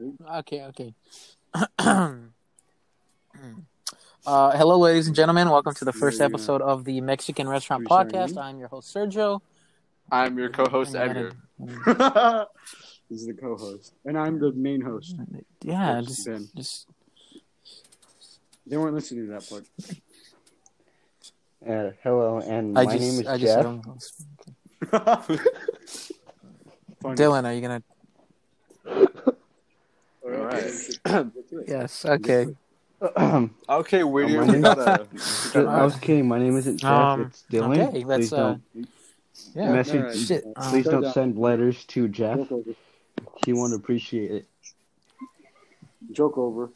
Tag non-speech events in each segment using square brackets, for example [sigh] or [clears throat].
Okay, okay. [clears throat] uh, hello, ladies and gentlemen. Welcome to the first Yeah, yeah. episode of the Mexican Restaurant Should we start Podcast. I'm your host, Sergio. I'm your co-host Edgar. [laughs] He's the co-host, and I'm the main host. Yeah, just, Ben. just They weren't listening to that part. Uh, hello, and I my just, name is I Jeff. don't. [laughs] Dylan, are you gonna? All right. Yes. Okay. Um, [clears throat] okay, my weirdo. name- gotta. I gotta- was kidding. My name isn't Jeff. Um, it's Dylan. okay, let's, Please uh, don't, Yeah. Message- Alright. Shit. Uh, please start don't down. send letters to Jeff. He won't appreciate it. Joke over.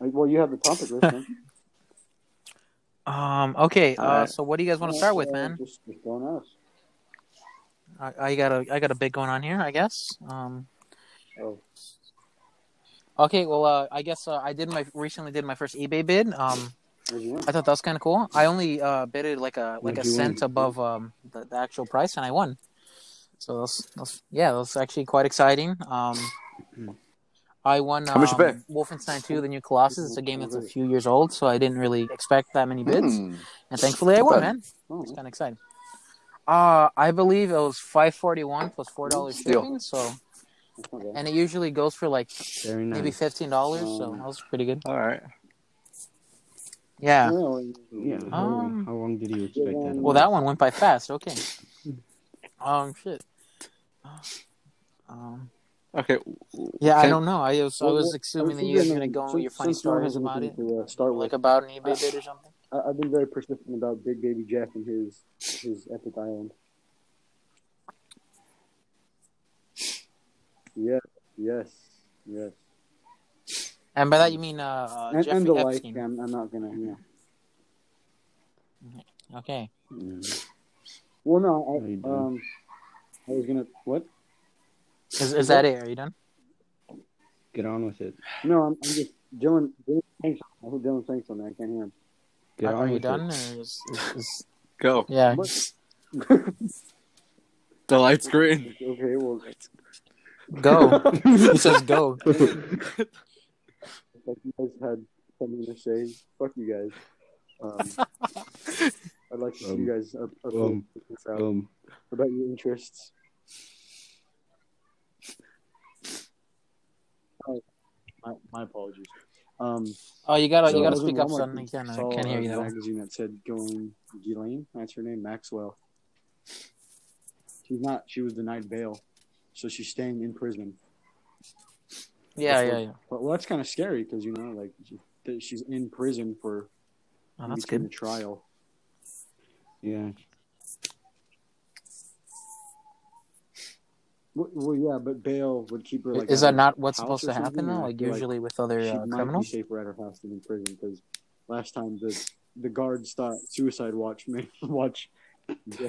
Uh, Well, you have the topic list, man. [laughs] Um. Okay. Uh. Alright. So, what do you guys want to start with, man? Just, just don't ask. I, I got a, I got a big going on here. I guess. Um. Oh. Okay. Well, uh, I guess uh, I did my recently did my first eBay bid. Um. Win? I thought that was kind of cool. I only uh, bid it like a like a cent win? above um, the, the actual price, and I won. So that's, that's yeah, that was actually quite exciting. Um, I won um, How much you pay? Wolfenstein 2: The New Colossus. It's a game that's a few years old, so I didn't really expect that many bids, Hmm. and thankfully I won, man. Oh, It's kind of exciting. Uh, I believe it was five forty one plus four dollars Steal. shipping. So, that's not bad. and it usually goes for like Very nice. maybe fifteen dollars. So Um, that was pretty good. All right. Yeah. Yeah, Yeah. how, Um, how long did you expect that? Well, that one went by fast. Okay. [laughs] Um, shit. Um, Okay. yeah, I don't know. I was, I was assuming that you guys were gonna go with your funny since no one stories about it, To, uh, start like about an eBay bid or something. I, I've been very persistent about Big Baby Jeff and his his epic island. Yes, yes, yes. And by that you mean uh, uh And, Jeffrey and the like. I'm, I'm not gonna. You know. Okay. Mm. Well, no. I, um, I was gonna. What? Is is that it? Are you done? Get on with it. No, I'm, I'm just Dylan. Dylan thanks. I hope Dylan thanks on that. I can't hear him. Get Are, on are you done? Or is, is, is, Go. yeah. [laughs] The light's green. [laughs] okay. Well, Go. [laughs] he says go. like you guys had something to say. Fuck you guys. Um, I'd like to see Um, you guys are, are um, this out Um, about your interests. Oh, my, my apologies. Um, Oh, you gotta so you gotta speak up, son. I can't, I can't hear a you though. magazine that said Ghislaine, Ghislaine, that's her name, Maxwell. She's not. She was denied bail, so she's staying in prison. Yeah, That's yeah, what- yeah. But well, that's kind of scary because you know, like she, she's in prison for Oh, that's good. the trial. yeah. Well, well, yeah, but bail would keep her like. is that not what's supposed to happen something, though? Like feel like usually with other she uh, might criminals. be safer at her house than in prison because last time the the guards thought Suicide Watch made [laughs] watch. Yeah.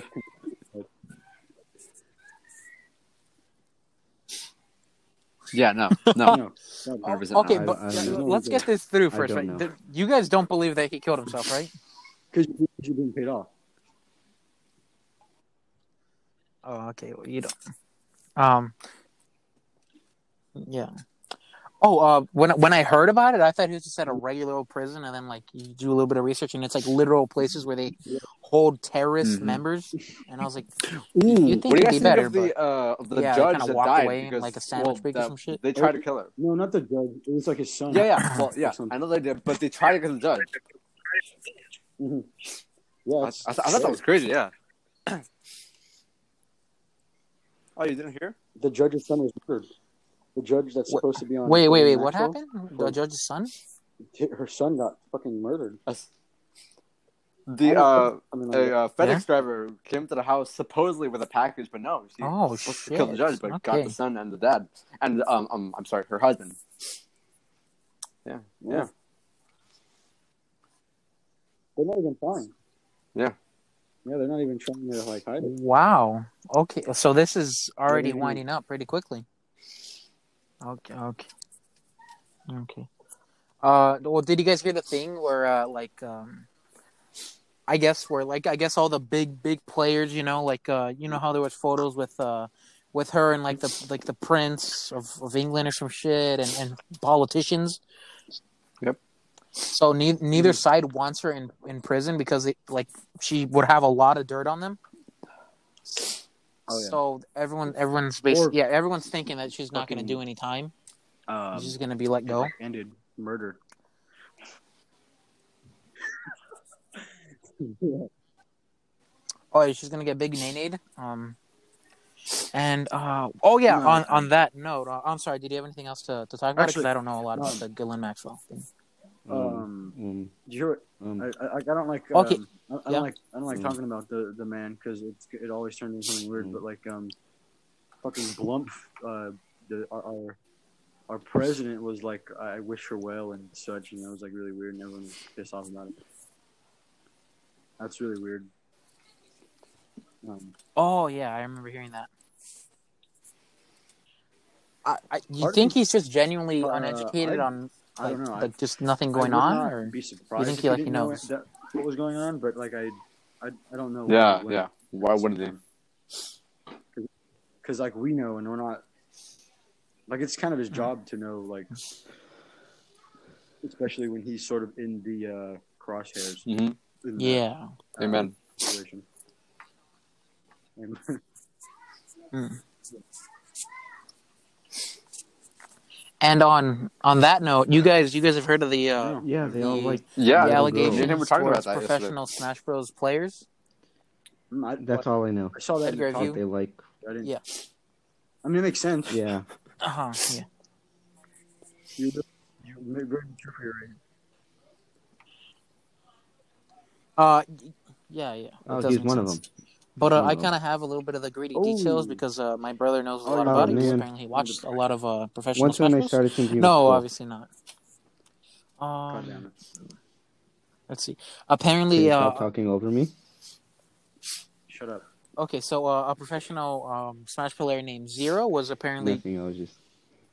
No. No. [laughs] no, no, 100% okay, I- but I don't uh, let's get this through first, right? The- you guys don't believe that he killed himself, right? because you're being paid off. Oh, okay. Well, you don't. Um. Yeah. Oh, uh, when when I heard about it, I thought he was just at a regular old prison, and then like you do a little bit of research, and it's like literal places where they hold terrorist Mhm. members, and I was like, Ooh, You'd think what do you it'd guys be think better, of the uh of the Yeah, they judge kinda that walked died away in, because like, a sandwich well, break or some shit. They tried to kill her. No, not the judge. It was like his son. Yeah, yeah, [laughs] well, yeah. I know they did, but they tried to kill the judge. Mhm. Yeah, I, I, I thought that was crazy. Yeah. [clears throat] oh, you didn't hear? the judge's son was murdered. The judge that's Wait- supposed to be on. Wait, wait, wait. What Maxwell, happened? The judge's son? Her son got fucking murdered. The uh, I mean, like, a uh, FedEx Yeah? driver came to the house supposedly with a package, but no, she Oh was supposed shit! to kill the judge, but got the son and the dad, and um, um, I'm sorry, her husband. Yeah, yeah. They're not even fine. Yeah. Yeah, they're not even trying to like hide it. Wow. Okay, so this is already Yeah. winding up pretty quickly. Okay, okay, okay. Uh, well, did you guys hear the thing where, uh, like, um, I guess where, like, I guess all the big, big players, you know, like, uh, you know how there was photos with, uh, with her and like the like the prince of, of England or some shit and, and politicians. Yep. So ne- neither side wants her in, in prison because it, like she would have a lot of dirt on them. Oh, yeah. So everyone everyone's basically yeah everyone's thinking that she's not going to do any time. Um, she's going to be let go. ended murder. Oh, she's gonna get big nade. Um, and uh, oh yeah, No, on on that note, uh, I'm sorry. Did you have anything else to, to talk about? Because I don't know a lot about um, the Ghislaine Maxwell thing. Um, Um, Did you hear I, I, I don't like. Okay. Um, I, I Yeah. don't like. I don't like Mm. talking about the the man because it's it always turns into something weird. Mm. But like um, fucking Blump, uh, the our, our our president was like, I wish her well and such, and that was like really weird, and everyone was pissed off about it. That's really weird. Um, Oh yeah, I remember hearing that. I, I, you Part think he's just genuinely Uh, uneducated I- on I like, don't know. I- just nothing I going would on, not or be surprised think he, like, didn't he know knows? that, what was going on, but like I, I, I don't know. Yeah, yeah. Why wouldn't he? Because like we know, and we're not. Like it's kind of his job to know, like, especially when he's sort of in the uh, crosshairs. hmm in that, yeah. uh, Amen. situation. Amen. [laughs] And on on that note, you guys you guys have heard of the uh, yeah, they all the- like. Yeah, the allegations me and were talking about that yesterday. professional Smash Bros. players? Mm, I, That's all I know. I saw that. in Edgar, you- They like. I didn't, Yeah. I mean, it makes sense. Yeah. Uh huh. Yeah. You, you very true for your age. Uh, yeah, yeah. It Oh, he's make one of them. But uh, one I kind of have a little bit of the greedy Oh. details because uh, my brother knows a Oh, lot yeah. about Oh, it. Because apparently he watched a lot of uh, professional Once when Smash I started thinking. No, of obviously not. God Um, damn it. let's see. Can Apparently, you uh, stop talking over me? Shut up. okay, so uh, a professional um, Smash player named Zero was apparently Nothing. I was just.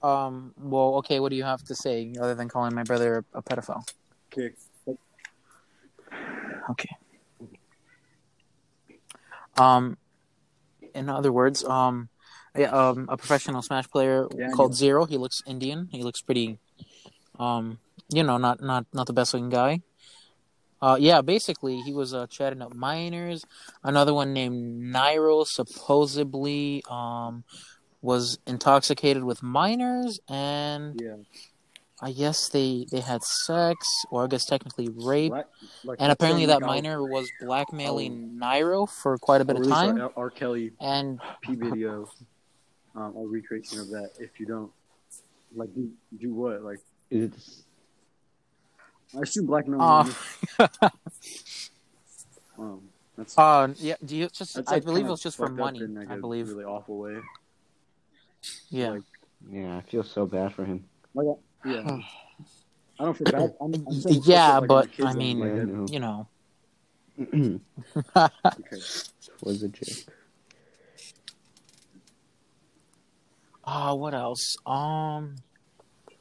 um. Well, okay. What do you have to say other than calling my brother a pedophile? Kick. Okay. Um, in other words, um, yeah, um, a professional Smash player Daniel. called Zero. He looks Indian. He looks pretty, um, you know, not not not the best looking guy. Uh, yeah, basically he was uh, chatting up minors. Another one named Nairo supposedly um was intoxicated with minors, and Yeah. I guess they they had sex, or I guess technically rape. Black, like, And apparently that like, minor was blackmailing Nairo for quite a I'll, bit of time. our R. Kelly And P video. Um, I'll recreate some of that if you don't. Like, do, do what? Like, Is it? s- I assume blackmail. uh, [laughs] um, that's, uh, yeah, do you just? I like, believe it was just for money. in, like, I a believe. really awful way. Yeah. like- Yeah, I feel so bad for him. Like, yeah. I don't feel bad. I'm, I'm saying Yeah, like, but, on the kids I mean, like, Yeah, I know. you [clears throat] know. okay. Was a joke. Oh, what else? Um.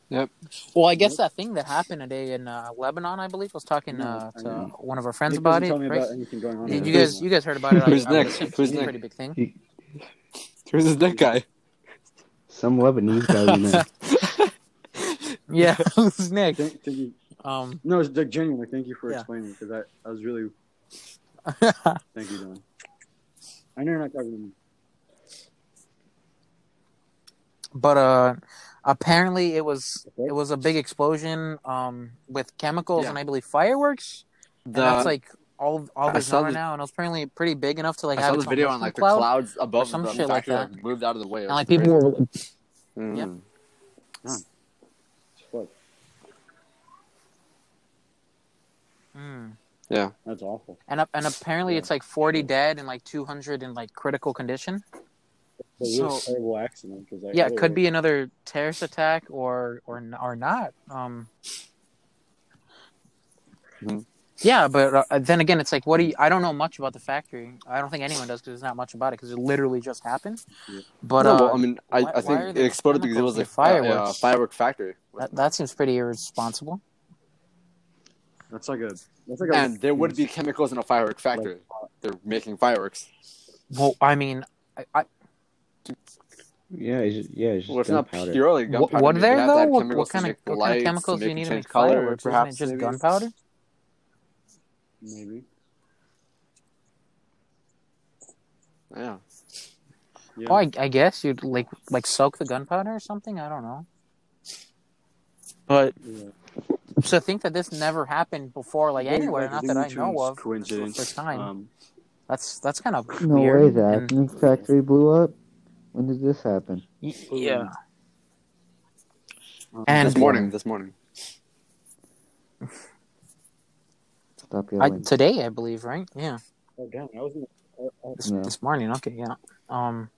Yep. Well, I guess that thing that happened today in uh, Lebanon, I believe, I was talking uh, to know. one of our friends Nick about it. tell me right? about anything going on. Did you guys, you guys heard about it? Who's I next? assume it's Who's a next? pretty big thing. He, [laughs] Who's this neck guy? some Lebanese guy we know. [laughs] Yeah, [laughs] [laughs] who's Nick? Thank, thank you. Um, No, it's like genuinely. Thank you for Yeah. explaining because I, I was really. [laughs] Thank you, Don. I know you're not talking to me. but uh, apparently it was Okay. it was a big explosion um with chemicals Yeah. and I believe fireworks. And that's like all all I this right the- now, and it was apparently pretty big enough to like I have saw its video on mushroom like the clouds above some the shit like factory that. like, moved out of the way. And was like people crazy. were Mm. Yep. Mm. Yeah, that's awful. and and apparently Yeah. it's like forty dead and like two hundred in like critical condition. It's a So- terrible accident. Cause like, Yeah, it could be another terrorist attack or or or not. Um, Mhm. Yeah, but uh, then again, it's like, what do you? I don't know much about the factory. I don't think anyone does because there's not much about it because it literally just happened. Yeah. But no, uh, well, I mean, I, why- I think it exploded because it was chemicals like near a fireworks? firework factory. that, that seems pretty irresponsible. That's like a. That's like a. And there would be chemicals in a firework factory. They're making fireworks. Well, I mean, I, I Yeah, it's just, yeah, it's just Well, it's not gunpowder. purely What, gunpowder. what They there though? What, what kind of make the what kind of chemicals do you need to change make color, fireworks? Isn't it perhaps, just gunpowder? Maybe. Yeah. Yeah. Oh, I, I guess you'd like like soak the gunpowder or something. I don't know. But yeah. To think that this never happened before, like Very, anywhere, like, not that I know Tunes of, Coincidence. first time. Um, that's that's kind of No weird. way, the and- Acme factory blew up. When did this happen? y- yeah. um, And- This morning. This morning. Stop I, today, I believe, right? Yeah, oh, damn, I was. I, I, this, Yeah. this morning. Okay, yeah. Um,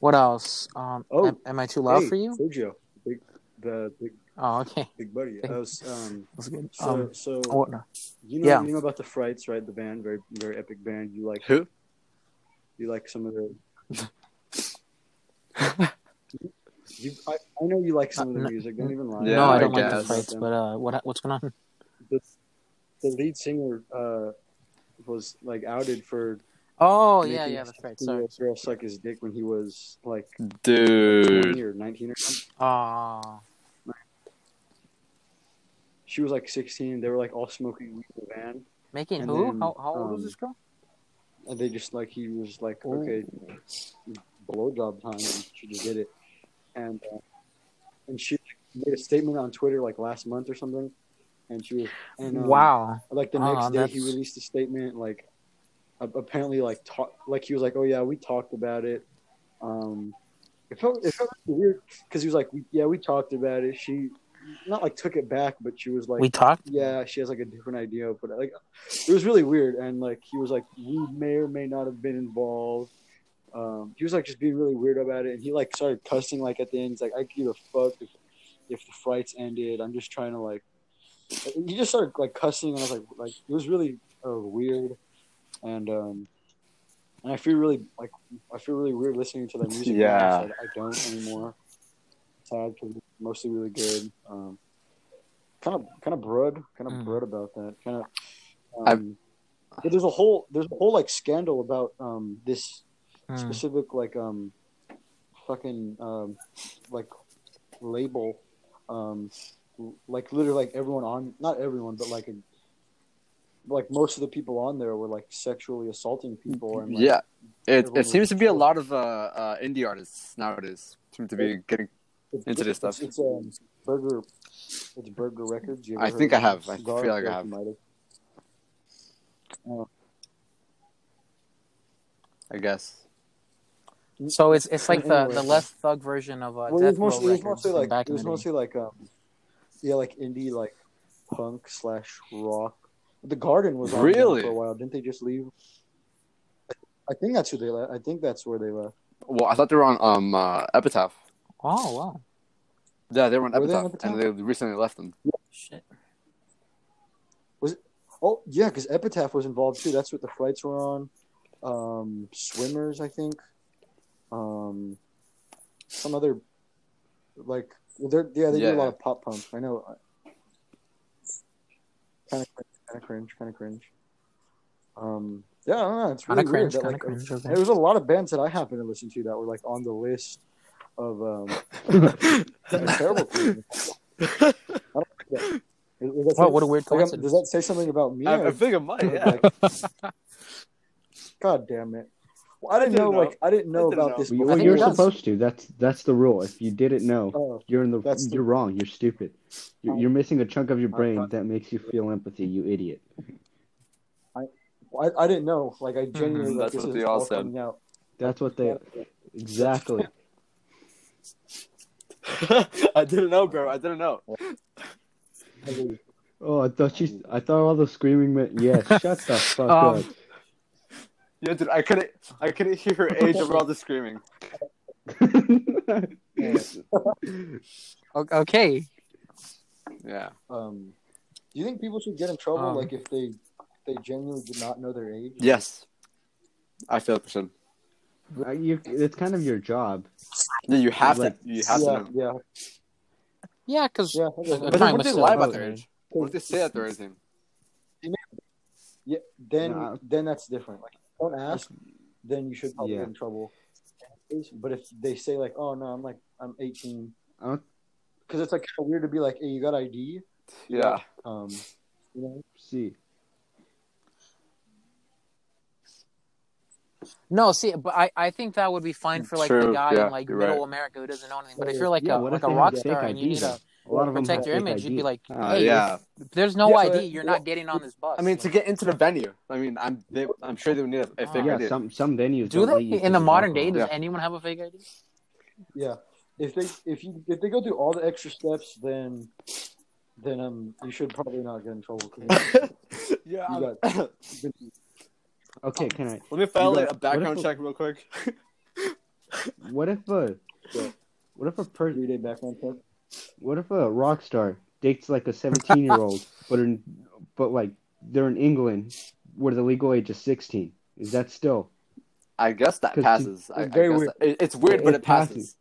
what else? Um, Oh, am, am I too loud hey, for you? Sergio, big, the big, Oh, okay, [laughs] big buddy. I was, um, that's good. so, Um, so what, you know, yeah. you know about the Frights, right? The band, very, very epic band. You like, Who? you like some of their. [laughs] You, I, I know you like some of the no- music. Don't even lie. Yeah, no, I I don't like the guess. fights. But uh, what what's going on? the, the lead singer uh, was like outed for Oh yeah, making yeah, a that's right. Sorry. girl suck his dick when he was like Dude. 20 or 19 or something. Oh, She was like 16. They were like all smoking weed in the van, making And who? then, how how old was um, this girl? and they just like he was like, Oh. okay, blowjob time, and she just did it, and uh, and she made a statement on Twitter like last month or something, and she was and um, wow. like the next day he released a statement like apparently like talk like he was like oh yeah we talked about it um it felt it felt weird because he was like yeah we talked about it she not like took it back but she was like we talked. yeah she has like a different idea but like it was really weird. And like he was like we may or may not have been involved. Um he was like just being really weird about it. And he like started cussing like at the end. He's like i give a fuck if, if the frights ended. I'm just trying to like he just started like cussing. And i was like like it was really uh, weird. And um and i feel really like i feel really weird listening to that music. Yeah. now, so I, I don't anymore. Sad because it's mostly really good um kind of kind of broad kind of Mm. broad about that kind of I- um but there's a whole there's a whole like scandal about um this Hmm. specific like um fucking um like label um like literally like everyone on not everyone but like a, like most of the people on there were like sexually assaulting people and like, Yeah. It, it seems to be a lot of uh, uh, indie artists nowadays seem to be getting. It's, into this it's- stuff. It's, um Burger it's Burger Records. You I think I have. I feel like I have. might. I guess. So it's it's like the, Anyway. the less thug version of uh, well, it Death was Row mostly, it was Records mostly like back it was mostly like um yeah like indie like punk slash rock. The Garden was on Really? for a while. Didn't they just leave? I think that's who they left. I think that's where they left. Well, I thought they were on um uh, Epitaph. Oh wow, Yeah, they were on Were they on Epitaph, and they recently left them. shit. Was it oh yeah, because Epitaph was involved too. That's what the Frights were on. Um, Swimmers, I think. Um, some other like well, they're yeah they do a lot of pop punk. I know. Kind of kind of cringe, kind of cringe. Um, yeah, I don't know. It's Kind really of weird. cringe, that, kind like, of cringe. There Okay. was a lot of bands that I happen to listen to that were like on the list of um, [laughs] terrible things. I don't like that. Is- is that Wow, what a weird like, does that say something about me? I, or- I think it might. Yeah. like- God damn it! Well, I didn't, didn't know, know. Like I didn't know I didn't about know. this. Well, before. you're it supposed to. That's that's the rule. If you didn't know, Oh, you're in the. The- you're wrong. You're stupid. You're, you're missing a chunk of your brain thought- that makes you feel empathy. You idiot. I, I didn't know. Like I [laughs] genuinely. Mhm. like, That's this what is they all all said. coming out. That's what they. Exactly. [laughs] I didn't know, bro. I didn't know. [laughs] Oh, I thought she. I thought all the screaming meant yes. [laughs] Shut the fuck Um, up. Yeah, dude. I couldn't. I couldn't hear her age over all the screaming. O- Okay. Yeah. Um, do you think people should get in trouble Um, like if they they genuinely did not know their age? Yes. I feel like we should. Uh, you, it's kind of your job. Yeah, you have Like- to. You have yeah, to know. yeah, Yeah, because yeah. Uh, But then what but if they lie about their age? What if they say that they're 18? Yeah, then Nah. then that's different. Like, don't ask, then you should probably Yeah. in trouble. but if they say like, "Oh no, I'm like I'm 18," because it's like kind of weird to be like, "Hey, you got ID?" Yeah. Um, you know, see. No, see, but I, I think that would be fine for like the guy yeah, in like middle right. America who doesn't know anything. But if you're like Yeah, a like a rock star and you need then? to A lot of protect have your fake image, you'd be IDs. like, Uh, hey, yeah. there's no Yeah, ID, you're well, not getting on this bus. I mean, Like, to get into the venue, I mean, I'm they, I'm sure they would need a, a fake yeah, ID. some some venues do they in the modern day? Does anyone have a fake ID? yeah. If they if you if they go through all the extra steps, then then um you should probably not get in trouble. [laughs] yeah. You I'm- Okay, can I? Let me file like, a background what if- check real quick. [laughs] What if a Yeah. what if a per, three day background check. what if a rock star dates like a seventeen year old, [laughs] but in, but like they're in England where the legal age is sixteen? Is that still? I guess that passes. I, I very guess weird. that- it- it's weird, It- but it it passes.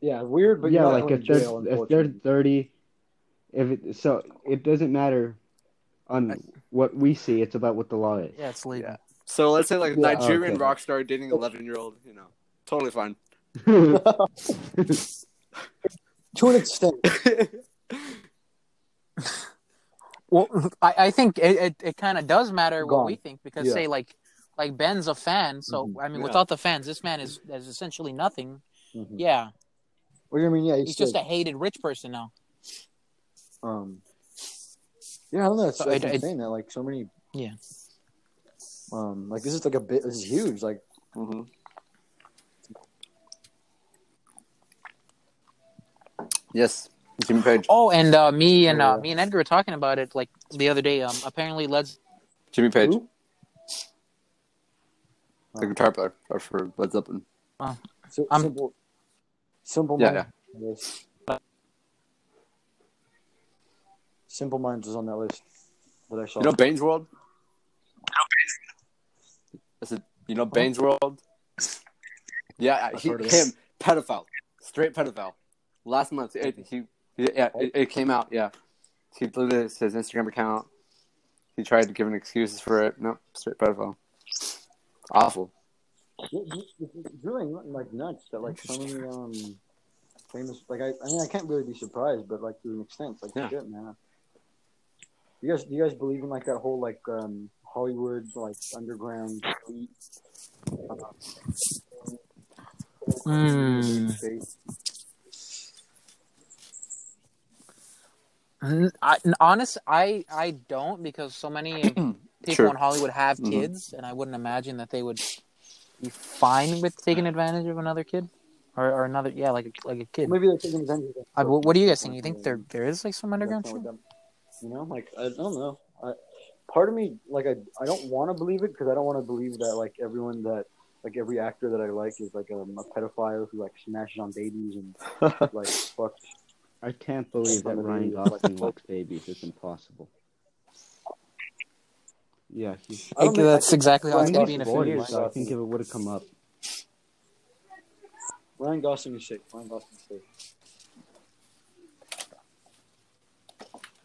Yeah, weird, but yeah, you're like going if to they're jail. if they're thirty, if it so it doesn't matter on what we see. It's about what the law is. Yeah, it's legal. Yeah. So let's say like Yeah, Nigerian okay. rock star dating eleven year old. You know, totally fine. [laughs] to an extent. [laughs] Well, I, I think it, it, it kind of does matter what we think because Yeah. say like like Ben's a fan, so Mhm. I mean Yeah. without the fans, this man is is essentially nothing. Mhm. Yeah, What do you mean? Yeah, he's just a hated rich person now. Um, yeah, I don't know. That's, So that's I- I- insane that like so many. Yeah. Um, like this is like a bit. This is huge. Like, Mm-hmm. Yes, Jimmy Page. Oh, and uh, me and uh, me and Edgar were talking about it like the other day. Um, apparently Led Jimmy Page, who? the guitar player or for Led Zeppelin. Si- I'm- simple. Simple Yeah, Minds. Yes. Simple Minds was on that list that I saw. You know Bane's World. Is it you know Bane's World? Yeah, he, him pedophile, straight pedophile. Last month, it, he yeah, it, it came out. Yeah, he deleted his his Instagram account. He tried giving excuses for it. No, straight pedophile. Awful. It- it- It's really like nuts that like so many um famous like I, I mean I can't really be surprised, but like to an extent, like Yeah. shit, man. You guys, do you guys believe in like that whole like um Hollywood like underground elite? Uh, Hmm. N- I, honest, I I don't because so many [clears throat] people Sure. in Hollywood have Mhm. kids, and I wouldn't imagine that they would be fine with taking advantage of another kid or, or another yeah like a, like a kid. Maybe they're taking advantage of I, that. what, do you guys think? You think there there is like some underground shit? Not what them- You know, like I don't know. I, part of me, like I, I don't want to believe it because I don't want to believe that like everyone that like every actor that I like is like um, a pedophile who like smashes on babies and [laughs] like fucks. I can't believe that Ryan Gosling likes babies. It's impossible. Yeah, he's I don't think- that's exactly how it's Ryan gonna be in a few years. so I think if it would have come up. Ryan Gosling is sick. Ryan Gosling is sick.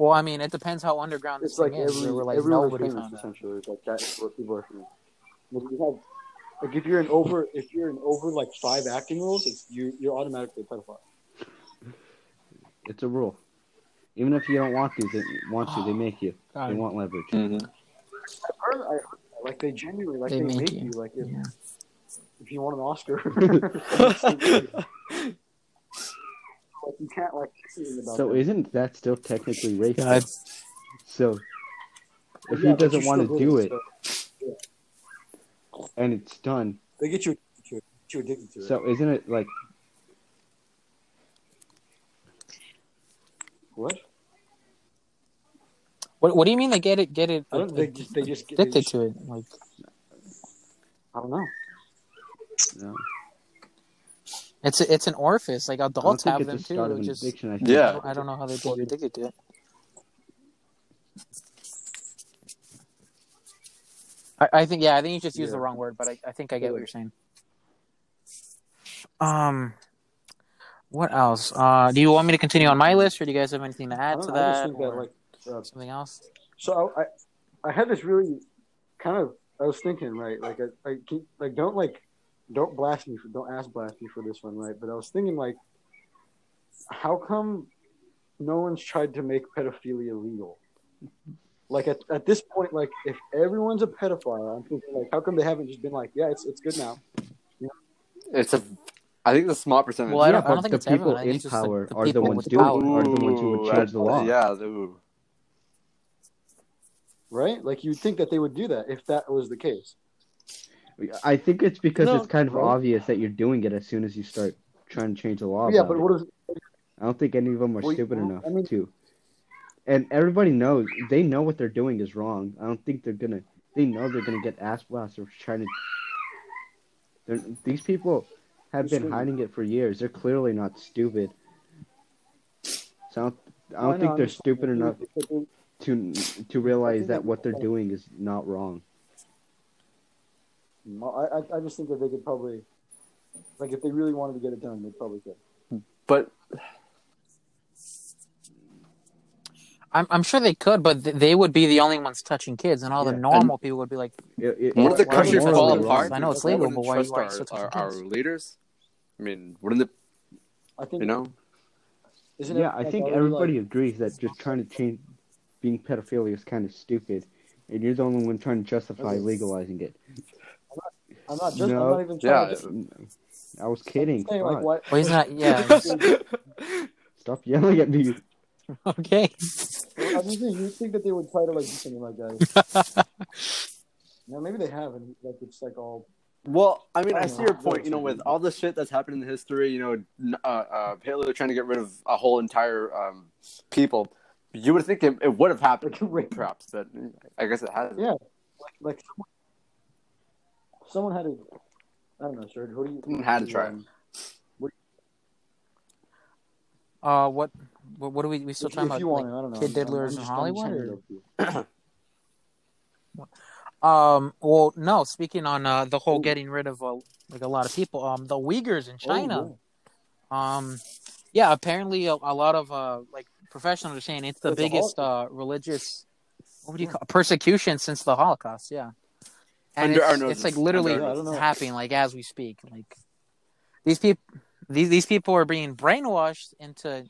Well, I mean, it depends how underground this It's like thing is. every There were like everyone's nobody famous found essentially. It's like that's what people are famous. Like, you have, like if you're in over if you're in over like five acting roles, it's you you're automatically a pedophile. It's a rule. Even if you don't want to, they want to. They make you. [sighs] They want leverage. hmm I've heard, I, like they genuinely like They they, make make, you. you. like if, Yeah. if you want an Oscar. [laughs] [laughs] [laughs] like you can't like say anything about So that. isn't that still technically rape? God. So if Yeah, he doesn't want to do it, it so and it's done, they get you addicted to it. Get you addicted to it. so isn't it like what? What What do you mean they get it? Get it? I don't. They just they just get they addicted just, to it? Like I don't know. no? It's a, it's an orifice. Like adults have them too. an just addiction. I think. I Yeah. don't, I don't know how they get addicted to it. I, I think yeah, I think you just used the wrong word, but I, I think I get what you're saying. Um, what else? Uh, do you want me to continue on my list, or do you guys have anything to add to know, I that, think that like. Uh, something else? so I, I had this really kind of. I was thinking right, like I, I keep, like don't like don't blast me for don't ask blast me for this one, right? But I was thinking like, how come no one's tried to make pedophilia legal? Like at, at this point, like if everyone's a pedophile, I'm thinking like, how come they haven't just been like, yeah, it's it's good now? It's a. I think it's a small percentage. Well, I don't- I don't think the it's people I think in it's just the- power the are the ones doing power. are the ones who would change the law. Yeah. ooh. Right? Like you'd think that they would do that if that was the case. I think it's because No, it's kind of bro. obvious that you're doing it as soon as you start trying to change the law. yeah, but it. what is I don't think any of them are Well, stupid enough I mean- to. And everybody knows they know what they're doing is wrong. I don't think they're gonna. They know they're gonna get ass blasted for trying to. They're, these people have They're been stupid. hiding it for years. They're clearly not stupid. So I don't, I don't think they're stupid enough to to realize that what they're doing is not wrong. I, I I just think that they could probably, like, if they really wanted to get it done, they probably could. But I'm, I'm sure they could, but th- they would be the only ones touching kids, and all the Yeah, normal people would be like, It, it, wouldn't the it's country country morally fall apart? I know it's legal, but why- trust are our, you still our, touching our kids? leaders? I mean, wouldn't it? I think You know, Isn't yeah, it, I like, think everybody like- agrees that just trying to change being pedophilia is kind of stupid, and you're the only one trying to justify legalizing it. I'm not just. No. I'm not even Yeah. to. I was kidding. Saying, like, Fuck. why, well, he's not, [laughs] yeah, Stop yelling at me. okay. I mean, you think that they would try to like do something like that? Yeah, maybe they have, and like it's like all. Well, I mean, I I see know. your point. You know, with all the shit that's happened in the history, you know, n- uh, uh, Hitler trying to get rid of a whole entire um, people, you would think it, it would have happened, [laughs] perhaps, but I guess it hasn't. Yeah, like, like someone, someone had to. I don't know, sir. Who do you? Someone had to try. um, Uh, what, what, what are we, we still if, talking if about? you like, want, it, I don't know. kid I'm- I'm diddlers in Hollywood, or- [coughs] [coughs] Um. Well, no. Speaking on uh, the whole Ooh. getting rid of uh, like a lot of people. Um, the Uyghurs in Oh, China. yeah. Um, yeah. Apparently, a, a lot of uh like professionals are saying it's the It's a biggest uh religious what would you call persecution since the Holocaust. Yeah. And Under our it's, noses. it's like literally Under happening like as we speak. Like these people, these these people are being brainwashed into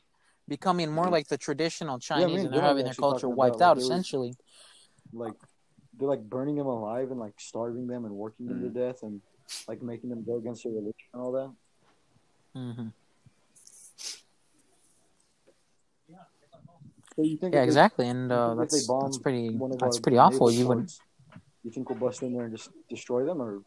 becoming more like the traditional Chinese, me and and they're having their culture wiped about, like, out there was- essentially. like they're like burning them alive and like starving them and working them Mm. to death and like making them go against their religion and all that. hmm So you think Yeah, exactly, and you uh, think if they that's bomb that's pretty that's pretty awful. naval You would ports, You think we'll bust in there and just destroy them, or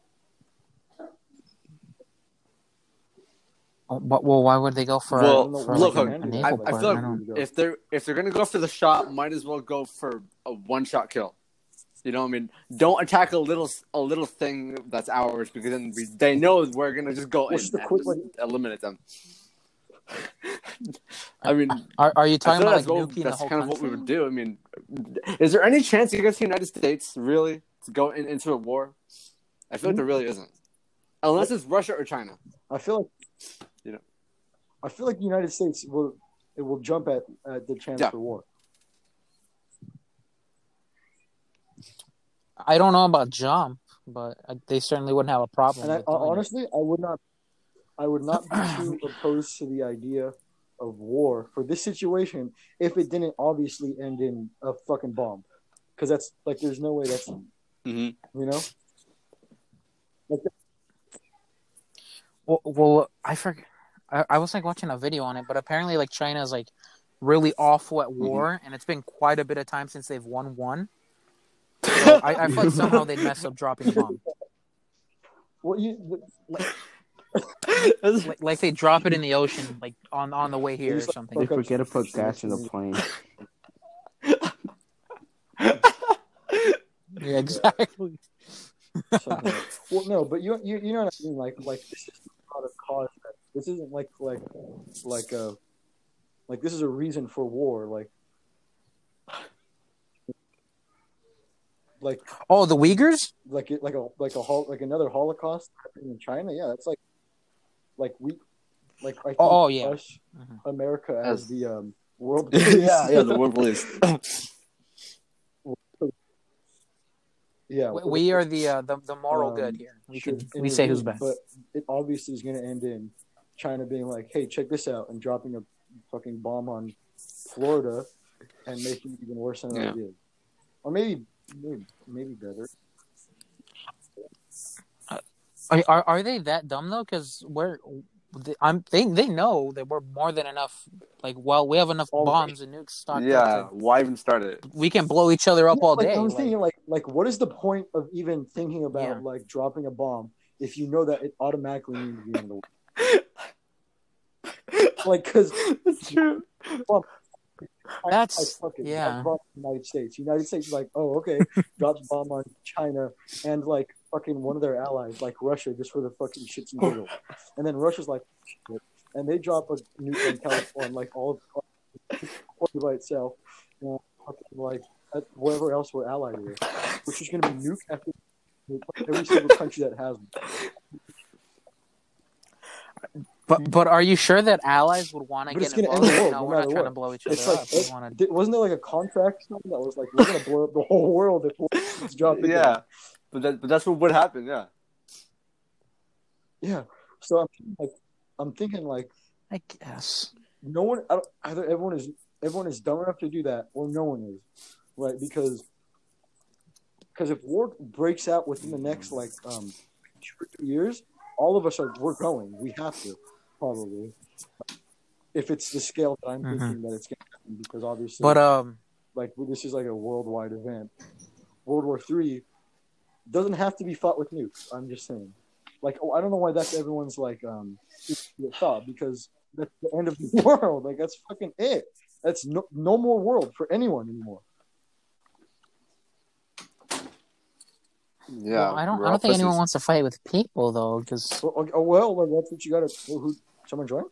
Oh, But well, why would they go for? Well, for look, like, look, a, a I, naval I feel like don't- if they're if they're gonna go for the shot, might as well go for a one shot kill. You know, what I mean, don't attack a little a little thing that's ours because then we, they know we're gonna just go What's in the and just eliminate them. [laughs] I mean, Are are you talking about that's, like what, nuking the that's whole kind of what we would do. I mean, is there any chance against the United States really to go in, into a war? I feel like there hmm. really isn't, unless it's Russia or China. I feel like You know. I feel like the United States will it will jump at, at the chance Yeah. for war. I don't know about jump, but I- they certainly wouldn't have a problem. And I, with doing it. honestly, I would not, I would not be too [clears throat] opposed to the idea of war for this situation if it didn't obviously end in a fucking bomb, because that's like there's no way that's Mm-hmm. you know. Well, well I forget. I, I was like watching a video on it, but apparently, like China is like really awful at war, and it's been quite a bit of time since they've won one. [laughs] So I, I feel like somehow they'd mess up dropping a bomb. Well, you like, [laughs] Like, like they drop it in the ocean, like on on the way here or something. They forget to put gas in the plane. Yeah, exactly. something well, no, but you you you know what I mean. Like like this is not a cause. That, this isn't like like like a like this is a reason for war. Like like Oh, the Uyghurs? like like a like a hol- like another Holocaust in China. Yeah, that's like like we like I think Oh, oh, yeah. us, Mhm. America as As- the um world. [laughs] yeah, yeah, the world police. [laughs] Yeah, We, we are the uh, the the moral Um, good here. We should can we say who's best. But it obviously is going to end in China being like, "Hey, check this out," and dropping a fucking bomb on Florida and making it even worse than it Yeah. already is. Or maybe, maybe, maybe better. Are, are are they that dumb though? Because we're they- I'm they they know that we're more than enough. Like, well, we have enough Oh, bombs and nukes stocked Yeah, up. why even start it? we can blow each other up all like, day. I was like- thinking, like, like, what is the point of even thinking about Yeah. like dropping a bomb if you know that it automatically means the end of the world? Like, because That's true. That's- fucking, yeah. I the United States. United States is like, oh, okay, [laughs] drops bomb on China and like fucking one of their allies, like Russia, just for the fucking shits and oh. giggles. And then Russia's like, and they drop a nuke on California, like all California by itself, and fucking like uh, at wherever else we're allied with, which is going to be nuke after every single country that has them. But but are you sure that allies would want to get it's gonna involved? end the world, no, no we're not matter trying what. to blow each other It's like up. We wanna... Wasn't there like a contract or something that was like we're gonna blow up the whole world if we drop it? [laughs] Yeah, but that, but that's what would happen. Yeah. yeah. So I'm like, I'm thinking like I guess. no one, I don't, either everyone is everyone is dumb enough to do that, or no one is, right? Because because if war breaks out within the next like um two years, all of us are we're going. We have to probably. If it's the scale that I'm Mhm. thinking that it's going to happen, because obviously, But um, like this is like a worldwide event. World War Three doesn't have to be fought with nukes. I'm just saying. Like, oh, I don't know why that's everyone's like um thought because that's the end of the [laughs] world. Like that's fucking it. That's no no more world for anyone anymore. Yeah. well, I don't. I don't think anyone pussies. wants to fight with people though, because Oh, oh, well, well, that's what you got to. Well, who? Someone join?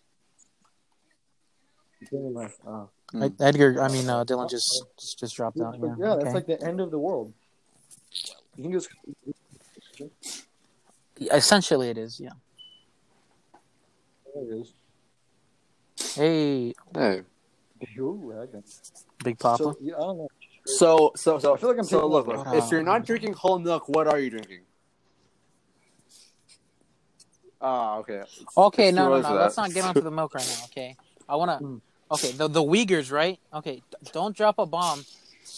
Uh, Mm. Edgar. I mean, uh, Dylan just just, just dropped out. Yeah. yeah, okay. that's like the end of the world. You think it's Essentially, it is. Yeah. there it is. Hey, Hey. Ooh, I. Big Papa. So yeah, I don't know. So so so I feel like I'm so taking look, look, if you're not drinking whole milk, what are you drinking? Ah, okay. Okay, It's no, no, no. for Let's not get onto the milk right now. Okay, I wanna. [laughs] Mm. Okay, the the Uyghurs, right? Okay, don't drop a bomb.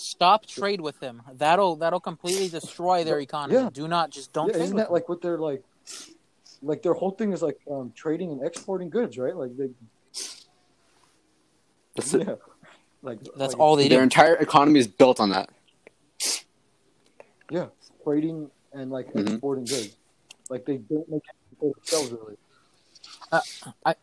Stop trade with them. That'll that'll completely destroy their economy. Yeah. Do not just don't yeah, trade isn't with that like what they're like? Like their whole thing is like um, trading and exporting goods, right? Like they, That's it. [laughs] yeah, like That's like, all they Their do. entire economy is built on that. Yeah, trading and like Mhm. exporting goods. Like they don't make it for themselves really. I,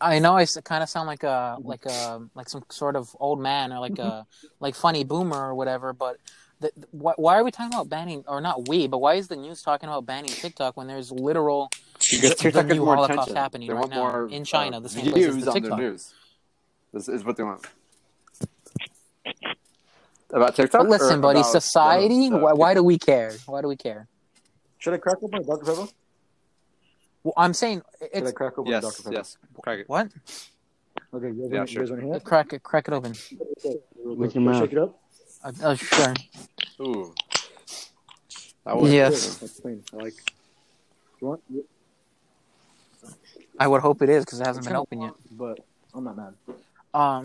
I know I kind of sound like a Mm-hmm. like a like some sort of old man or like a like funny boomer or whatever. But the, why, why are we talking about banning or not we? But why is the news talking about banning TikTok when there's literal the new more Holocaust attention. happening They right now more in China, uh, the same place as the TikTok. news. This is what they want. About TikTok? But listen, buddy, society. the- the why, why do we care? Why do we care? Should I crack open a Dr Pepper? Well, I'm saying Should it's I crack open a Dr Yes, Pepper? yes. Crack it. what Okay, you guys, Yeah, want, sure. you guys want to hear crack it, crack it open. that? With your Can I mouth. Shake it up. Uh, oh, sure. Ooh. That was Yes. That's clean. I like. You want? I would hope it is because it hasn't It's been kinda open yet. But I'm not mad. Um,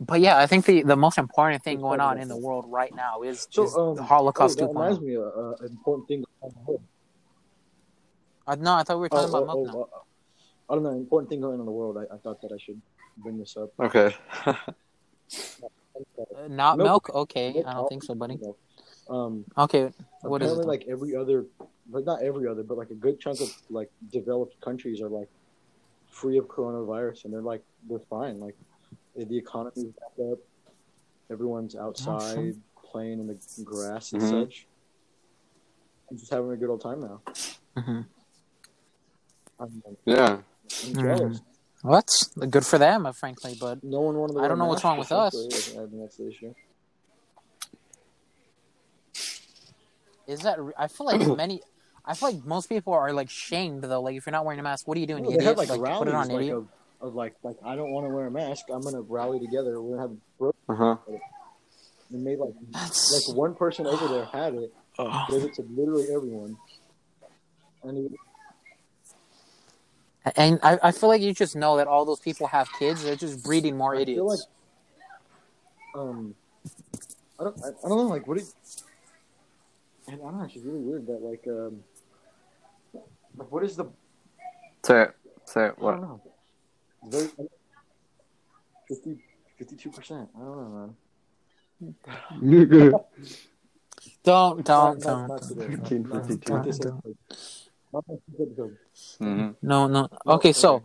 but yeah, I think the, the most important thing going on in the world right now is, So, is um, the Holocaust oh, that reminds me of uh, an important thing. On the hood. Uh, no, I thought we were talking Oh, about oh, milk now. oh, uh, I don't know. Important thing going on in the world. I, I thought that I should bring this up. Okay. [laughs] Uh, not Milk. milk? Okay, Milk. I don't think so, buddy. Um, Okay, what is apparently, it? like every other, but not every other, but like a good chunk of like developed countries are like free of coronavirus, and they're like they're fine. Like the economy's back up, everyone's outside playing in the grass and Mhm. such, and just having a good old time now. hmm I'm, yeah. I'm jealous. What? Good for them, uh, frankly, but No one wanted to I don't know what's wrong with us. I that's the issue. is that? I feel like [coughs] many. I feel like most people are like shamed though. Like if you're not wearing a mask, what are you doing, Well, idiot? have like, like rallies put it on like idiot. of, of like like I don't want to wear a mask. I'm gonna rally together. We're gonna have bro- Uh huh. and made like That's like one person over there had it, oh. gave it to literally everyone, and he, and I, I feel like you just know that all those people have kids. They're just breeding more I idiots. feel like um, I don't I, I don't know like what do you, and I don't know it's just really weird that like um, like what is the Say it. Say it. I don't know. Very, 50, 52%. I don't know, man. [laughs] don't, don't, Not- not- don't. not today. Not- 15, not- 52. not this Don't. episode. Not this episode. hmm No, no. Okay, so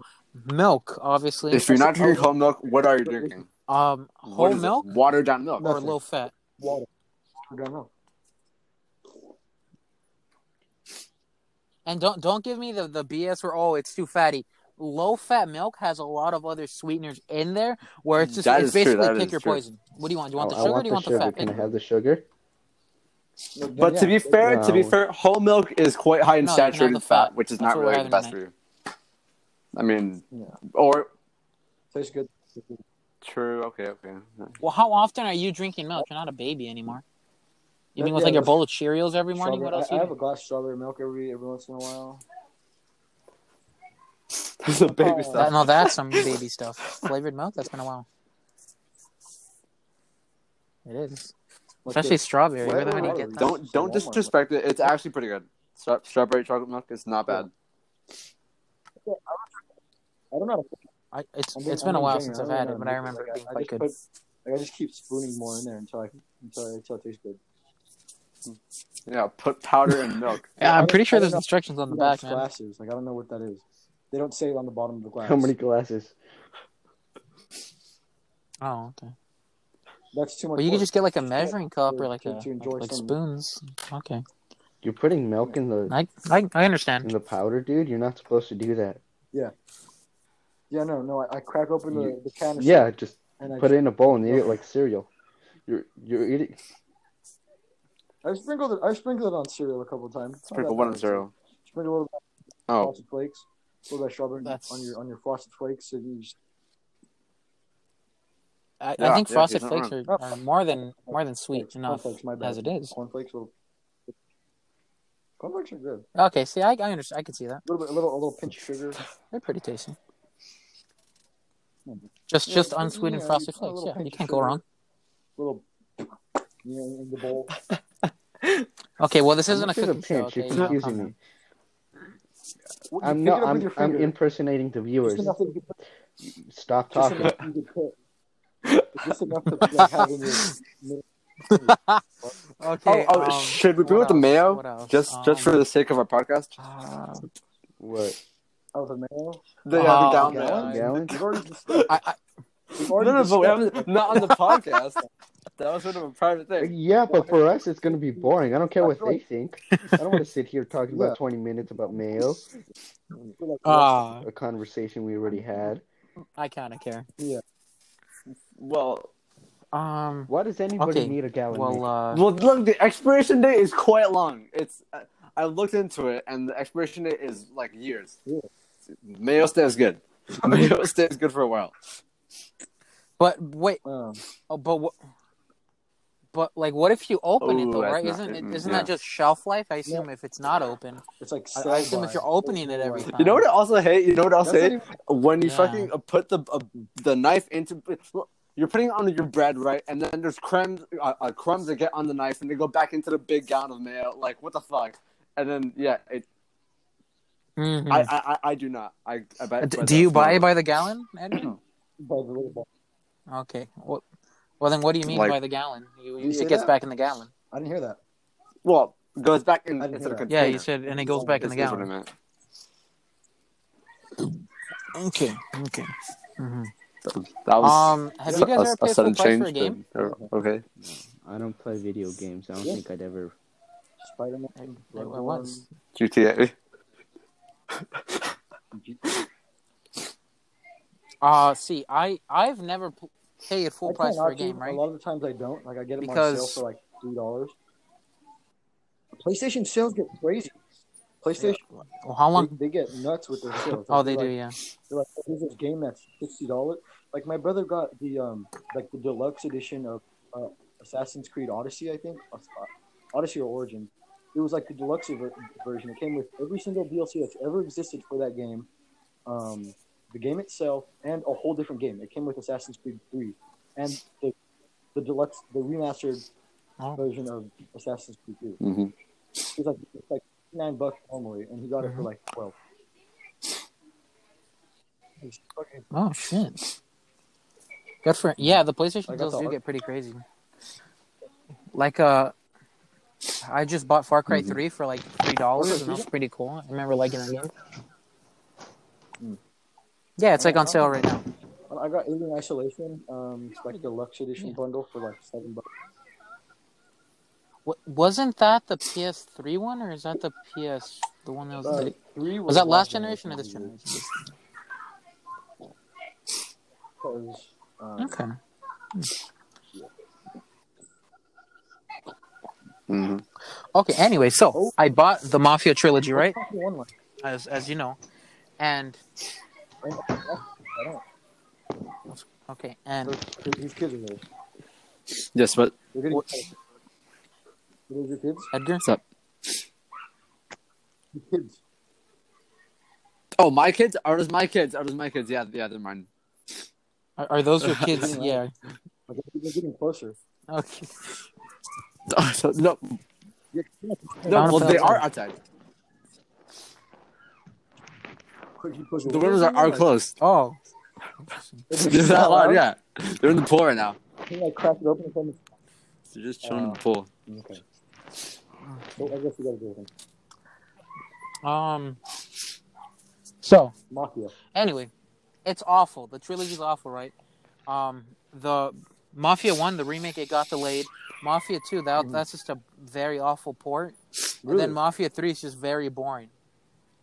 milk, obviously. If you're not drinking whole milk, what are you drinking? um, whole milk Watered down milk. or Nothing. low fat. Water. I don't know. And don't don't give me the, the BS where oh it's too fatty. Low fat milk has a lot of other sweeteners in there where it's just That it's is true, basically pick your true. poison. What do you want? Do you want the I sugar or do you the want the sugar. fat? Can I have the sugar? No, then, But to be fair, to be fair, whole milk is quite high in No, you can have saturated fat, fat. which is That's not really the best for you. I mean, Yeah. or Tastes good. true. Okay, okay. Well, how often are you drinking milk? You're not a baby anymore. You Yeah, mean with yeah, like your bowl of Cheerios every morning? What else? I, I have a glass of strawberry milk every every once in a while. [laughs] This is baby Oh. That, stuff. no, that's some baby stuff. Flavored milk. That's been a while. It is, Like especially the- strawberry. Where the hell do you get that? Don't don't Walmart. disrespect it. It's actually pretty good. Stra- strawberry chocolate milk is not bad. I don't know. I, it's I'm it's been I'm a while since. I've had it, but I remember like, it being quite just good. Like, I just keep spooning more in there until I until, until it tastes good. Yeah, put powder in milk. [laughs] Yeah, I I'm pretty sure there's instructions on the back, it's man. Glasses. Like I don't know what that is. They don't say it on the bottom of the glass. How many glasses? Oh, okay. That's too much. Well, you could just get like a measuring cup or like a to enjoy like some- spoons. Okay, You're putting milk in the I I, I in understand. the powder, dude. You're not supposed to do that. Yeah, Yeah. no, no. I, I crack open the, the can. Of Yeah, syrup just and I put it in a bowl and eat it like cereal. You're you're eating. I sprinkled it. I sprinkled it on cereal a couple times. Sprinkle that one bad. and zero. Sprinkle a little bit of Oh, frosted flakes, a little bit of strawberry That's- on your on your frosted flakes. So you just, I, I think yeah, frosted flakes are, are more than more than sweet Cornflakes, enough cornflakes, my as it is. cornflakes. Little, cornflakes are good. Okay, see, I I understand. I can see that. A little bit, a little, a little pinch of sugar. [laughs] They're pretty tasty. Hmm. Just just unsweetened yeah, frosted flakes. Yeah, you can't go sugar. wrong. little, you know, in the bowl. [laughs] Okay, well this isn't a much is cooking show. pinch? Okay, You're confusing me. Well, you I'm pick no, I'm I'm impersonating the viewers. Just enough that you could, Stop talking. Enough you could put. Just enough to have in your. [laughs] Okay. oh, oh um, should we bring what with the else? mayo? What else? Just just for Um, the sake of our podcast. uh, What? Oh, the mayo. The, Oh, yeah, the gallon God. mayo. Gallon? We've already just. [laughs] I, I, No, no, but we haven't, not on the podcast. That was sort of a private thing. [laughs] Yeah, but for us, it's gonna be boring. I don't care what they think. I don't want to sit here talking Yeah. about 20 minutes about mayo, feel uh, a conversation we already had. I kind of care. Well, Um. Why does anybody Okay, need a gallon? Well, uh, well, look, the expiration date is quite long. It's I, I looked into it, and the expiration date is like years. Yeah. Mayo stays good. [laughs] Mayo stays good for a while. but wait. Um, Oh, but what? But like, what if you open it though? Right? Not, Isn't it? Isn't yeah. that just shelf life? I assume if it's not open, it's like. I, I assume if you're opening it every time. You know what I also hate? You know what I That's also not hate? even- When you Yeah. fucking uh, put the uh, the knife into. You're putting it on your bread, right? And then there's crumbs, uh, uh, crumbs that get on the knife, and they go back into the big gallon of mayo. Like, what the fuck? And then, yeah, it, Mhm. I, I, I, I do not. I, I bet. D- but do you buy not- by the gallon, Edwin? [clears throat] By the little okay. Well, well then, what do you mean Like- by the gallon? You, You it gets that? back in the gallon. I didn't hear that. Well, goes back in I didn't into the container. Yeah, you said, and it goes back in the Is- is what I gallon. meant. Okay. Okay. hmm That was Um, have you guys a, ever a sudden change. for a game? but- uh, okay. I don't play video games. I don't Yeah. think I'd ever. Spider Man. It, it was. GTA. [laughs] Uh, see, I I've never p- paid full I price for a game, right? A lot of the times I don't. Like I get them on Because- sale for like three dollars. PlayStation sales get crazy. PlayStation, Well, how long? they, they get nuts with their [laughs] sales. Oh, Like, they they're do, like, yeah. They're like, "Here's this game that's sixty dollars." Like my brother got the um like the deluxe edition of uh, Assassin's Creed Odyssey, I think, Uh, Odyssey or Origins. It was like the deluxe ver- version. It came with every single DLC that's ever existed for that game, um, the game itself, and a whole different game. It came with Assassin's Creed Three, and the the deluxe, the remastered Oh. version of Assassin's Creed Three. hmm It was like it's like nine bucks normally, and he got it for Mhm. like twelve. Fucking Oh shit. Good for yeah. The PlayStation deals do get pretty crazy. Like uh, I just bought Far Cry Mhm. Three for like three dollars, and that was pretty cool. I remember liking that game. Mm. Yeah, it's like on sale right now. I got Alien Isolation, um, it's like the Lux Edition Yeah. bundle for like seven bucks. Wa- Wasn't that the PS3 one, or is that the PS the one that was? Uh, the- three was that last generation or this generation? Because, um, Okay. hmm Okay. Anyway, so Oh. I bought the Mafia trilogy, right? what's the one line? As as you know, and okay, and Those- These kids are there. Yes, but They're getting. What- Are those your kids? Edgar. what's up? Your kids. Oh, my kids? Are those my kids? Are those my kids? Yeah, yeah, they're mine. Are, are those your [laughs] kids? yeah. Like, they're getting closer. Okay. [laughs] Oh, so, no, no, well, they are outside. Quick, you push your The windows are, are closed. Oh. [laughs] They're that loud, yeah. They're in the pool right now. Can you like crack it open and tell me? They're just chilling in the pool. Okay. So I guess we gotta do it. Um. So Mafia. anyway, it's awful. The trilogy's awful, right? Um, the Mafia One, the remake, it got delayed. Mafia Two, that Mhm. that's just a very awful port. And then Mafia Three is just very boring.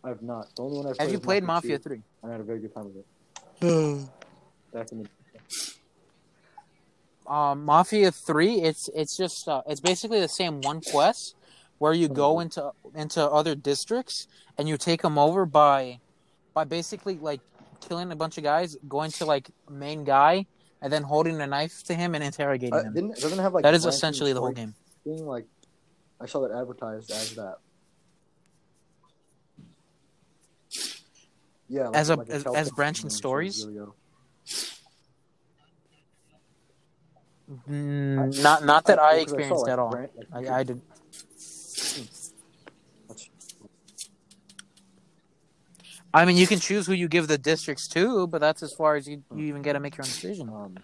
I've not. The only one I've Have you played Mafia 2, Three? I had a very good time with it. [sighs] Back in the Um, Mafia Three, it's it's just uh, it's basically the same one quest where you go into into other districts and you take them over by by basically like killing a bunch of guys, going to like main guy, and then holding a knife to him and interrogating uh, him. didn't doesn't have like that is essentially the whole game. thing. Like I saw that advertised as that. Yeah, like, As a- like as- as branching stories? Mm, not not that I well, 'cause saw, experienced like, at all. I, I did. I mean, you can choose who you give the districts to, but that's as far as you, you even get to make your own decision. Um,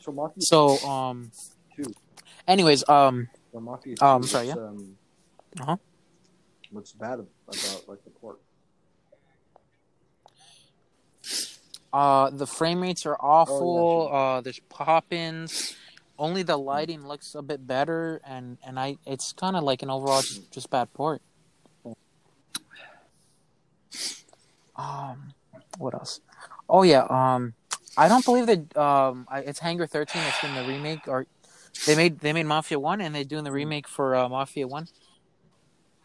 so Mafia, So, um, Two. anyways, um, so Oh, I'm sorry, yeah. Um, Uh-huh. What's bad about like the port? uh, the frame rates are awful. Oh, Uh, there's pop-ins. Only the lighting looks a bit better, and and I it's kind of like an overall just, just bad port. Um, what else? Oh yeah. Um, I don't believe that. Um, I, it's Hangar Thirteen that's doing the remake, or they made they made Mafia One, and they're doing the remake for uh, Mafia One.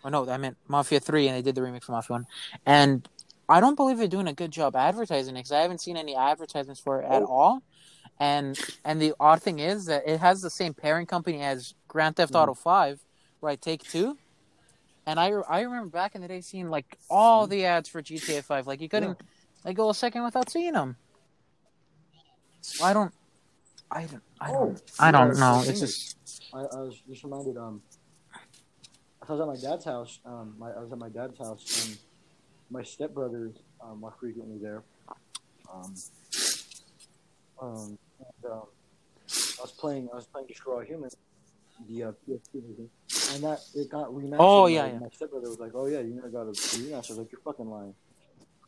Oh no, I meant Mafia Three, and they did the remake for Mafia One, and I don't believe they're doing a good job advertising it because I haven't seen any advertisements for it at Oh. all. And and the odd thing is that it has the same parent company as Grand Theft Mhm. Auto Five, right? Take Two. And I, I remember back in the day seeing like all the ads for GTA Five. Like you couldn't like go a second without seeing them. So I don't, I don't, I don't, Oh, I don't yeah, know. It's just I, I was just reminded. Um, I was at my dad's house. Um, my, I was at my dad's house, and my stepbrothers um, are frequently there. Um, um, and, um, I was playing. I was playing Destroy All Human, the uh, PS2 version, and that it got remastered. Oh, My- yeah, yeah. My stepbrother was like, "Oh yeah, you never got a remaster." I was like, "You're fucking lying."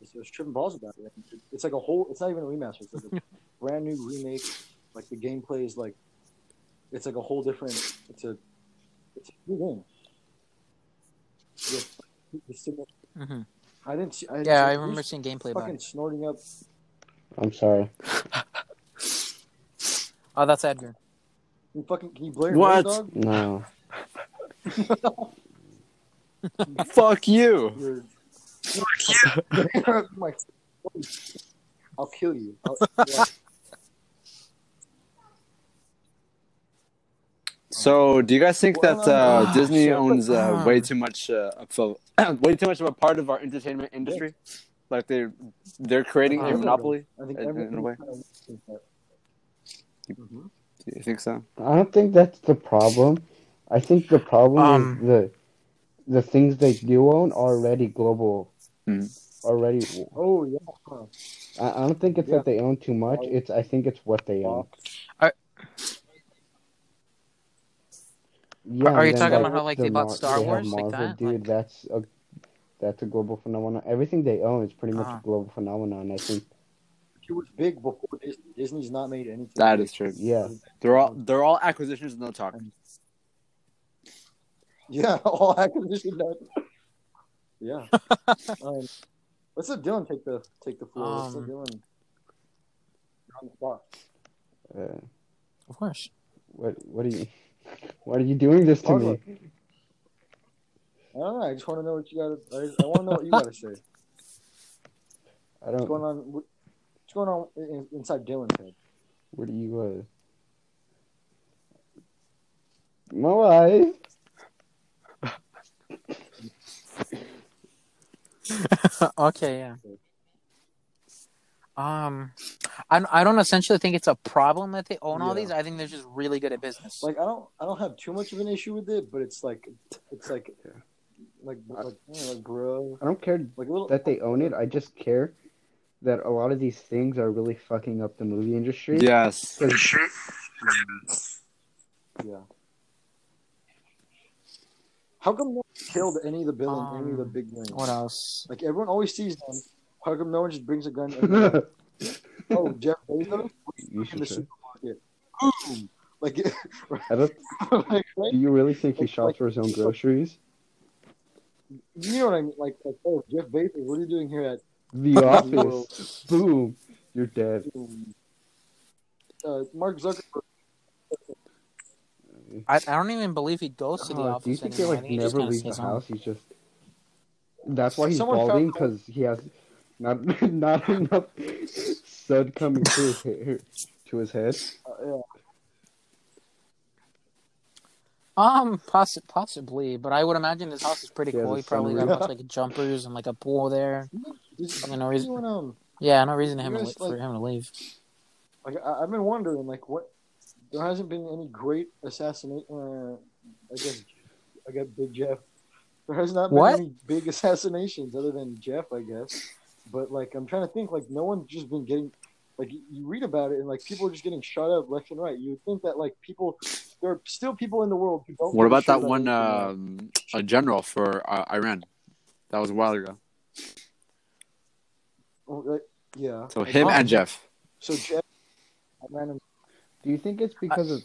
So I was tripping balls about it. It's like a whole. It's not even a remaster. It's like a [laughs] brand new remake. Like the gameplay is like, it's like a whole different. It's a, it's a new game. With the similar- mhm. I didn't see. I didn't yeah. see- I remember who's seeing gameplay about fucking it. snorting up. I'm sorry. [laughs] Oh, that's Edgar. Can you fucking can you blare your What? nose, dog? No. [laughs] Fuck you. You're. My- [laughs] I'll kill you. I'll, yeah. So, do you guys think Well, that uh, uh, Disney shit. owns uh, way too much uh, of a, [clears throat] way too much of a part of our entertainment industry? Like they they're creating a Uh, monopoly. I think In- in a everything way. kind of thinks that. Mhm. Do you think so? I don't think that's the problem. I think the problem Um, is the the things they do own are already global. Hmm. Already, Oh yeah. I, I don't think it's Yeah. that they own too much. It's I think it's what they own. Yeah, Are you talking like, about how, like, the they bought Mar- Star they have Wars like that? Dude, Like- that's a that's a global phenomenon. Everything they own is pretty much Uh-huh. a global phenomenon. I think. It was big before Disney. Disney's not made anything. That big. is true. Yeah, They're all they're all acquisitions, no talk. [laughs] Yeah, all acquisitions. done. [laughs] Yeah. [laughs] um, let's let Dylan take the take the floor. let's let Um, Dylan. You're on the spot. uh, Of course. what what are you? What are you doing this to Talk me? about- I don't know. I just want to know what you got. I, I want to know what you got to say. I don't. What's going on? what- What's going on in, inside Dylan's head? What do you? Uh... My wife. [laughs] okay, yeah. Um, I I don't essentially think it's a problem that they own all Yeah. these. I think they're just really good at business. Like I don't I don't have too much of an issue with it, but it's like it's like like like, you know, like bro, I don't care like a little that they own it. I just care that a lot of these things are really fucking up the movie industry. Yes. Yeah. How come no one killed any of the villains, any of the Um, big villains? what else? Like everyone always sees them. How come no one just brings a gun? And they're [laughs] like, oh, Jeff Bezos you in the try. supermarket. Boom! Like, [laughs] I don't, like right? do you really think he Like- shops for his own groceries? you know what I mean? Like, like, oh, Jeff Bezos, what are you doing here at? The [laughs] office. Boom. You're dead. Uh, Mark Zuckerberg. I, I don't even believe he goes to the office do you think he anymore. I like he never leaves the house? He's just. That's why he's Someone balding because he has not [laughs] not enough sun coming to his hair, to his head. Uh, yeah. Um, possi- possibly, but I would imagine his house is pretty He has cool. He probably got a sunroof. bunch of like jumpers and like a pool there. Did I no reason- anyone, um, Yeah, no reason to You him to, guys, for him to leave. like I, I've been wondering, like, what? There hasn't been any great assassination. Uh, I guess, I guess Big Jeff. There has not been What? any big [laughs] assassinations other than Jeff, I guess. But like, I'm trying to think. Like, no one's just been getting. Like, you- you read about it, and like, people are just getting shot up left and right. You would think that like people, there are still people in the world who don't. What about shit that one um, a general for uh, Iran? That was a while ago. Oh, right, yeah. So Like, him and Jeff. So Jeff, random. Do you think it's because of?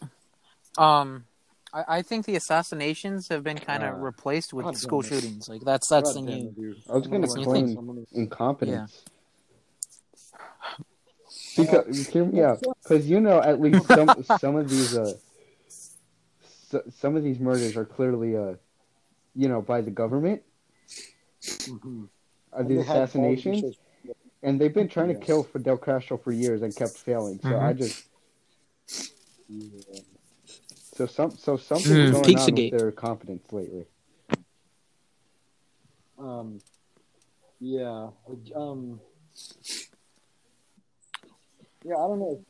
Um, I, I think the assassinations have been kind of Uh, replaced with God school damn it. shootings. Like that's that's the God damn new. it, dude. I was gonna What do you claim think? incompetence. Because hear me out, because you know at least some some of these uh so, some of these murders are clearly uh you know by the government Mhm. uh, And these they had all these assassinations, and they've been trying to kill Fidel Castro for years and kept failing. So Mhm. I just Yeah. so some so something's Mm, going on with their confidence lately. Um, yeah. Um, yeah, I don't know.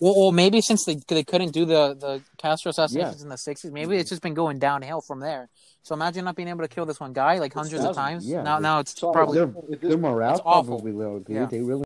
Well, well, maybe since they they couldn't do the the Castro assassinations in the '60s, maybe it's just been going downhill from there. So imagine not being able to kill this one guy like hundreds of times. yeah. now now it's So I- probably Their, their morale It's probably low, dude. Yeah. They really